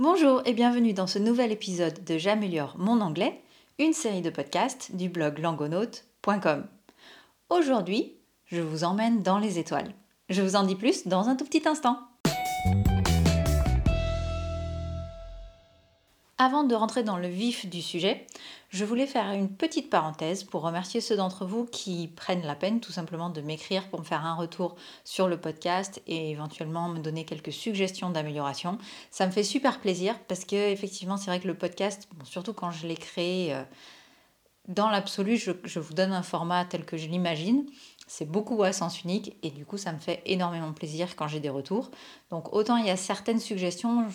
Bonjour et bienvenue dans ce nouvel épisode de J'améliore mon anglais, une série de podcasts du blog langonaute.com. Aujourd'hui, je vous emmène dans les étoiles. Je vous en dis plus dans un tout petit instant. Avant de rentrer dans le vif du sujet, je voulais faire une petite parenthèse pour remercier ceux d'entre vous qui prennent la peine tout simplement de m'écrire pour me faire un retour sur le podcast et éventuellement me donner quelques suggestions d'amélioration. Ça me fait super plaisir parce que effectivement c'est vrai que le podcast, surtout quand je l'ai créé euh, dans l'absolu, je, je, vous donne un format tel que je l'imagine. C'est beaucoup à sens unique et du coup ça me fait énormément plaisir quand j'ai des retours. Donc autant il y a certaines suggestions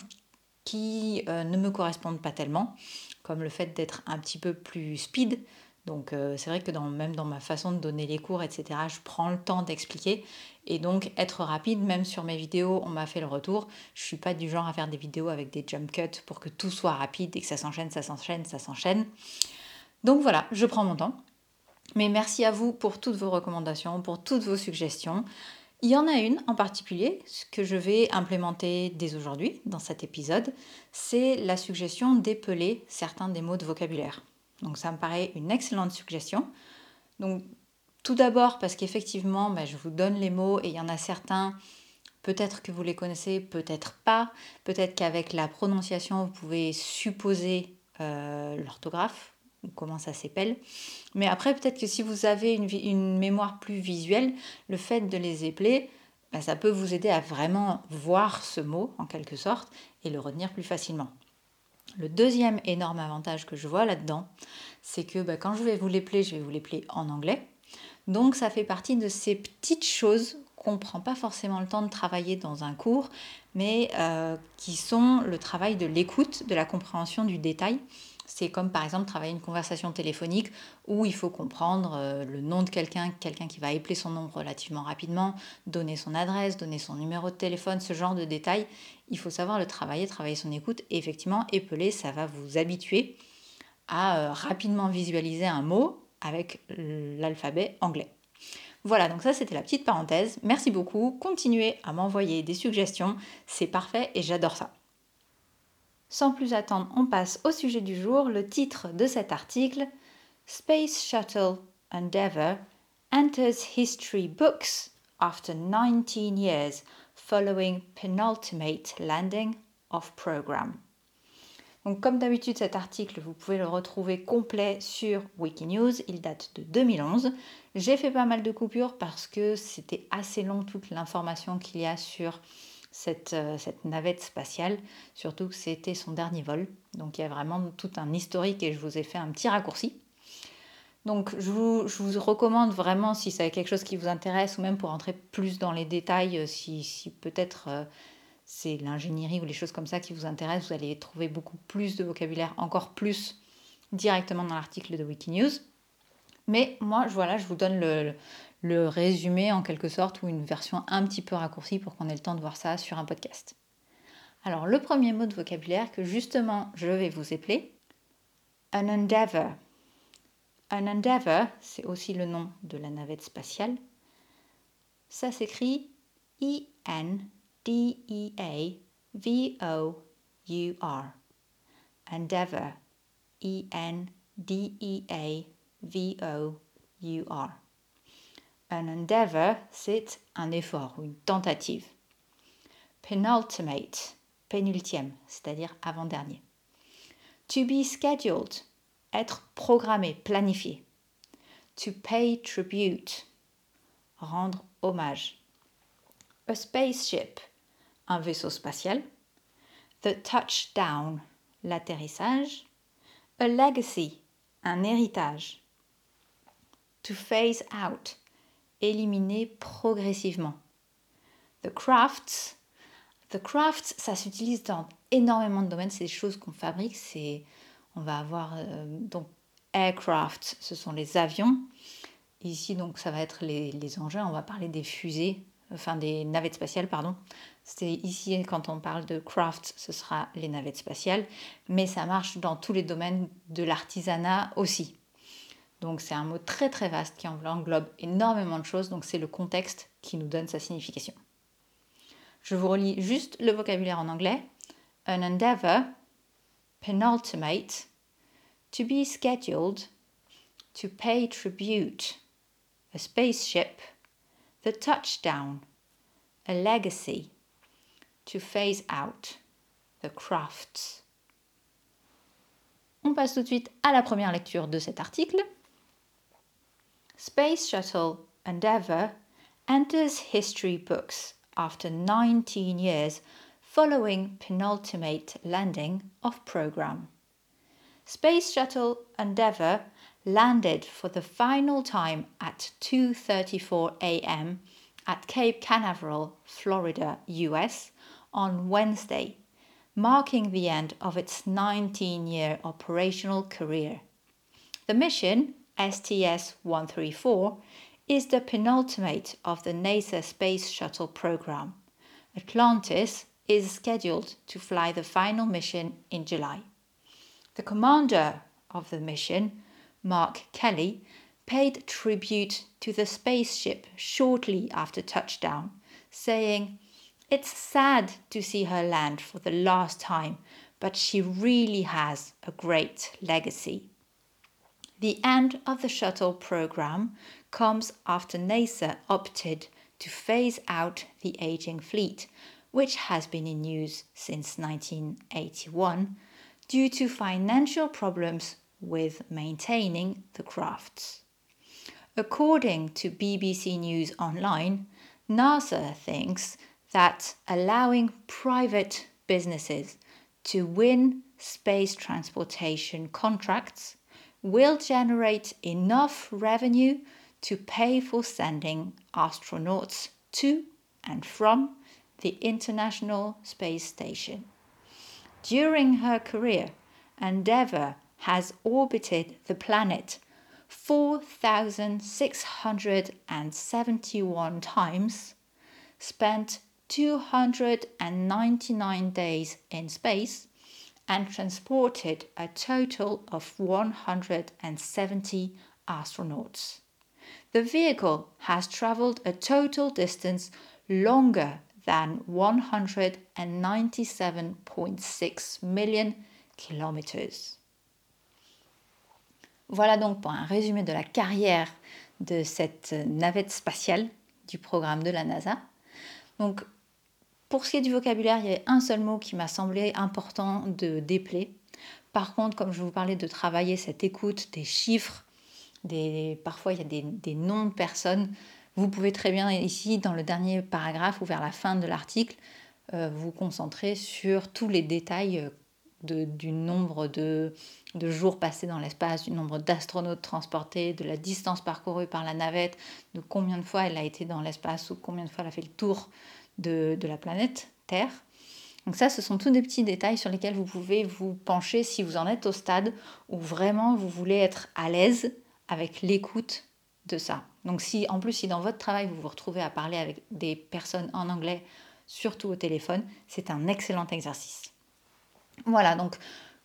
qui euh, ne me correspondent pas tellement, comme le fait d'être un petit peu plus speed. Donc euh, c'est vrai que même dans ma façon de donner les cours, etc., je prends le temps d'expliquer. Et donc être rapide, même sur mes vidéos, on m'a fait le retour. Je suis pas du genre à faire des vidéos avec des jump cuts pour que tout soit rapide et que ça s'enchaîne, ça s'enchaîne, ça s'enchaîne. Donc voilà, je prends mon temps. Mais merci à vous pour toutes vos recommandations, pour toutes vos suggestions. Il y en a une en particulier que je vais implémenter dès aujourd'hui dans cet épisode, c'est la suggestion d'épeler certains des mots de vocabulaire. Donc ça me paraît une excellente suggestion. Donc tout d'abord parce qu'effectivement, bah, je vous donne les mots et il y en a certains, peut-être que vous les connaissez, peut-être pas. Peut-être qu'avec la prononciation, vous pouvez supposer euh, l'orthographe comment ça s'épelle. Mais après, peut-être que si vous avez une, mémoire plus visuelle, le fait de les épeler, bah, ça peut vous aider à vraiment voir ce mot, en quelque sorte, et le retenir plus facilement. Le deuxième énorme avantage que je vois là-dedans, c'est que bah, quand je vais vous l'épeler, je vais vous l'épeler en anglais. Donc ça fait partie de ces petites choses qu'on ne prend pas forcément le temps de travailler dans un cours, mais euh, qui sont le travail de l'écoute, de la compréhension du détail c'est comme par exemple travailler une conversation téléphonique où il faut comprendre euh, le nom de quelqu'un, quelqu'un qui va épeler son nom relativement rapidement, donner son adresse, donner son numéro de téléphone, ce genre de détails. Il faut savoir le travailler, travailler son écoute. Et effectivement, épeler, ça va vous habituer à euh, rapidement visualiser un mot avec l'alphabet anglais. Voilà, donc ça c'était la petite parenthèse. Merci beaucoup. Continuez à m'envoyer des suggestions. C'est parfait et j'adore ça. Sans plus attendre, on passe au sujet du jour. Le titre de cet article Space Shuttle Endeavour enters history books after 19 years following penultimate landing of program. Donc, comme d'habitude, cet article, vous pouvez le retrouver complet sur Wikinews. Il date de 2011. J'ai fait pas mal de coupures parce que c'était assez long toute l'information qu'il y a sur euh, cette, navette spatiale, surtout que c'était son dernier vol. Donc il y a vraiment tout un historique et je vous ai fait un petit raccourci. Donc je vous, recommande vraiment, si c'est quelque chose qui vous intéresse, ou même pour entrer plus dans les détails, euh, si, peut-être euh, c'est l'ingénierie ou les choses comme ça qui vous intéressent, vous allez trouver beaucoup plus de vocabulaire, encore plus directement dans l'article de Wikinews. Mais moi, voilà, je vous donne le, le résumé en quelque sorte ou une version un petit peu raccourcie pour qu'on ait le temps de voir ça sur un podcast. Alors le premier mot de vocabulaire que justement je vais vous épeler, un endeavor. Un endeavor, c'est aussi le nom de la navette spatiale. Ça s'écrit E-N-D-E-A-V-O-U-R. Endeavor. E-N-D-E-A-V-O-U-R. Un endeavor, c'est un effort ou une tentative. Penultimate, pénultième, c'est-à-dire avant-dernier. To be scheduled, être programmé, planifié. To pay tribute, rendre hommage. A spaceship, un vaisseau spatial. The touchdown, l'atterrissage. A legacy, un héritage. To phase out, éliminer progressivement. The crafts, the crafts, ça s'utilise dans énormément de domaines. C'est des choses qu'on fabrique. C'est, on va avoir euh, donc aircraft, ce sont les avions. Ici donc ça va être les, engins. On va parler des fusées, enfin des navettes spatiales, pardon. C'est ici quand on parle de craft, ce sera les navettes spatiales, mais ça marche dans tous les domaines de l'artisanat aussi. Donc c'est un mot très très vaste qui englobe énormément de choses, donc c'est le contexte qui nous donne sa signification. Je vous relis juste le vocabulaire en anglais. an endeavour, penultimate, to be scheduled, to pay tribute, a spaceship, the touchdown, a legacy, to phase out, the crafts. On passe tout de suite à la première lecture de cet article. Space Shuttle Endeavour enters history books after 19 years following penultimate landing of program. Space Shuttle Endeavour landed for the final time at 2:34 a.m. at Cape Canaveral, Florida, US on Wednesday, marking the end of its 19-year operational career. The mission, STS-134, is the penultimate of the NASA Space Shuttle program. Atlantis is scheduled to fly the final mission in July. The commander of the mission, Mark Kelly, paid tribute to the spaceship shortly after touchdown, saying, It's sad to see her land for the last time, but she really has a great legacy. The end of the shuttle program comes after NASA opted to phase out the aging fleet which has been in use since 1981 due to financial problems with maintaining the crafts. According to BBC News Online, NASA thinks that allowing private businesses to win space transportation contracts will generate enough revenue to pay for sending astronauts to and from the International Space Station. During her career, Endeavour has orbited the planet 4,671 times, spent 299 days in space, and transported a total of 170 astronauts. The vehicle has traveled a total distance longer than 197.6 million kilometers. Voilà donc pour un résumé de la carrière de cette navette spatiale du programme de la NASA. Donc, pour ce qui est du vocabulaire, il y avait un seul mot qui m'a semblé important de déplayer. Par contre, comme je vous parlais de travailler cette écoute des chiffres, des, parfois il y a des, noms de personnes, vous pouvez très bien ici, dans le dernier paragraphe ou vers la fin de l'article, euh, vous concentrer sur tous les détails euh, du nombre de, jours passés dans l'espace, du nombre d'astronautes transportés, de la distance parcourue par la navette, de combien de fois elle a été dans l'espace ou combien de fois elle a fait le tour de, la planète Terre. Donc ça, ce sont tous des petits détails sur lesquels vous pouvez vous pencher si vous en êtes au stade où vraiment vous voulez être à l'aise avec l'écoute de ça. Donc si en plus si dans votre travail vous vous retrouvez à parler avec des personnes en anglais, surtout au téléphone, c'est un excellent exercice. Voilà, donc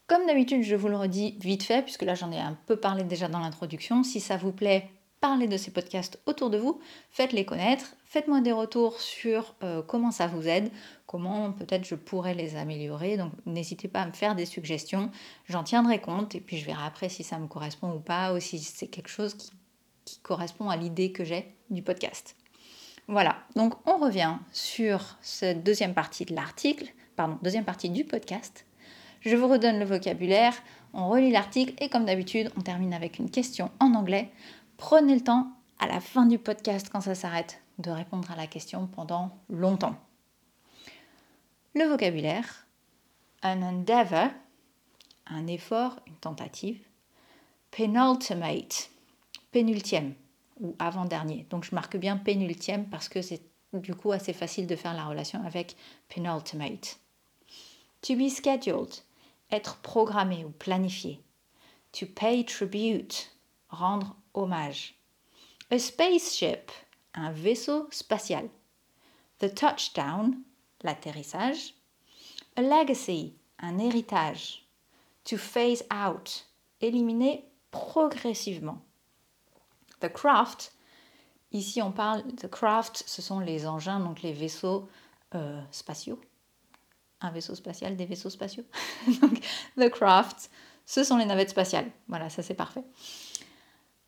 comme d'habitude, je vous le redis vite fait, puisque là j'en ai un peu parlé déjà dans l'introduction. Si ça vous plaît, parlez de ces podcasts autour de vous, faites-les connaître, faites-moi des retours sur euh, comment ça vous aide, comment peut-être je pourrais les améliorer. Donc n'hésitez pas à me faire des suggestions, j'en tiendrai compte et puis je verrai après si ça me correspond ou pas, ou si c'est quelque chose qui qui correspond à l'idée que j'ai du podcast. Voilà, donc on revient sur cette deuxième partie de l'article, pardon, deuxième partie du podcast. Je vous redonne le vocabulaire, on relit l'article et comme d'habitude, on termine avec une question en anglais. Prenez le temps à la fin du podcast, quand ça s'arrête, de répondre à la question pendant longtemps. Le vocabulaire, un endeavor, un effort, une tentative. Penultimate, pénultième ou avant-dernier. Donc je marque bien pénultième parce que c'est du coup assez facile de faire la relation avec penultimate. To be scheduled, être programmé ou planifié. To pay tribute, rendre hommage. A spaceship, un vaisseau spatial. The touchdown, l'atterrissage. A legacy, un héritage. To phase out, éliminer progressivement. The craft, ici on parle, the craft, ce sont les engins, donc les vaisseaux euh, spatiaux. un vaisseau spatial, des vaisseaux spatiaux. Donc, The Craft, ce sont les navettes spatiales. Voilà, ça c'est parfait.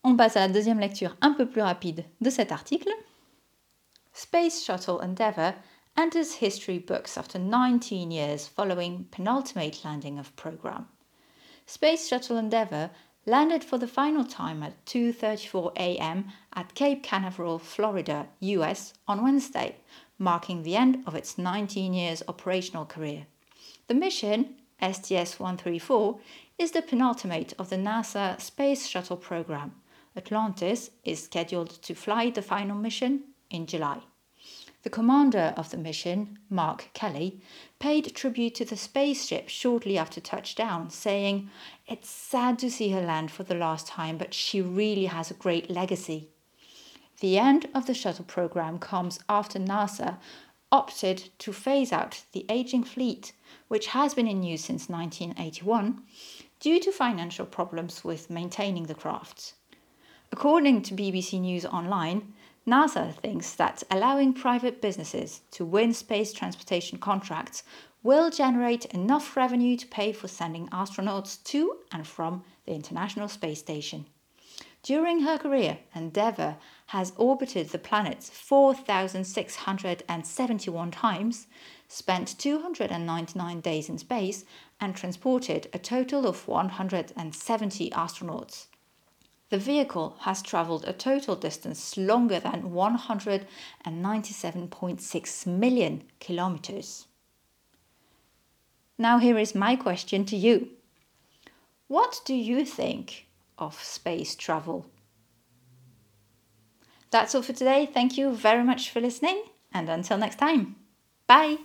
On passe à la deuxième lecture un peu plus rapide de cet article. Space Shuttle Endeavour enters history books after 19 years following penultimate landing of program. Space Shuttle Endeavour landed for the final time at 2:34 a.m. at Cape Canaveral, Florida, US on Wednesday, marking the end of its 19 years operational career. The mission, STS-134, is the penultimate of the NASA Space Shuttle program. Atlantis is scheduled to fly the final mission in July. The commander of the mission, Mark Kelly, paid tribute to the spaceship shortly after touchdown, saying, It's sad to see her land for the last time, but she really has a great legacy. The end of the shuttle program comes after NASA opted to phase out the aging fleet, which has been in use since 1981, due to financial problems with maintaining the craft. According to BBC News Online, NASA thinks that allowing private businesses to win space transportation contracts will generate enough revenue to pay for sending astronauts to and from the International Space Station. During her career, Endeavour has orbited the planets 4,671 times, spent 299 days in space, and transported a total of 170 astronauts. The vehicle has travelled a total distance longer than 197.6 million kilometres. Now, here is my question to you What do you think of space travel? That's all for today. Thank you very much for listening, and until next time, bye.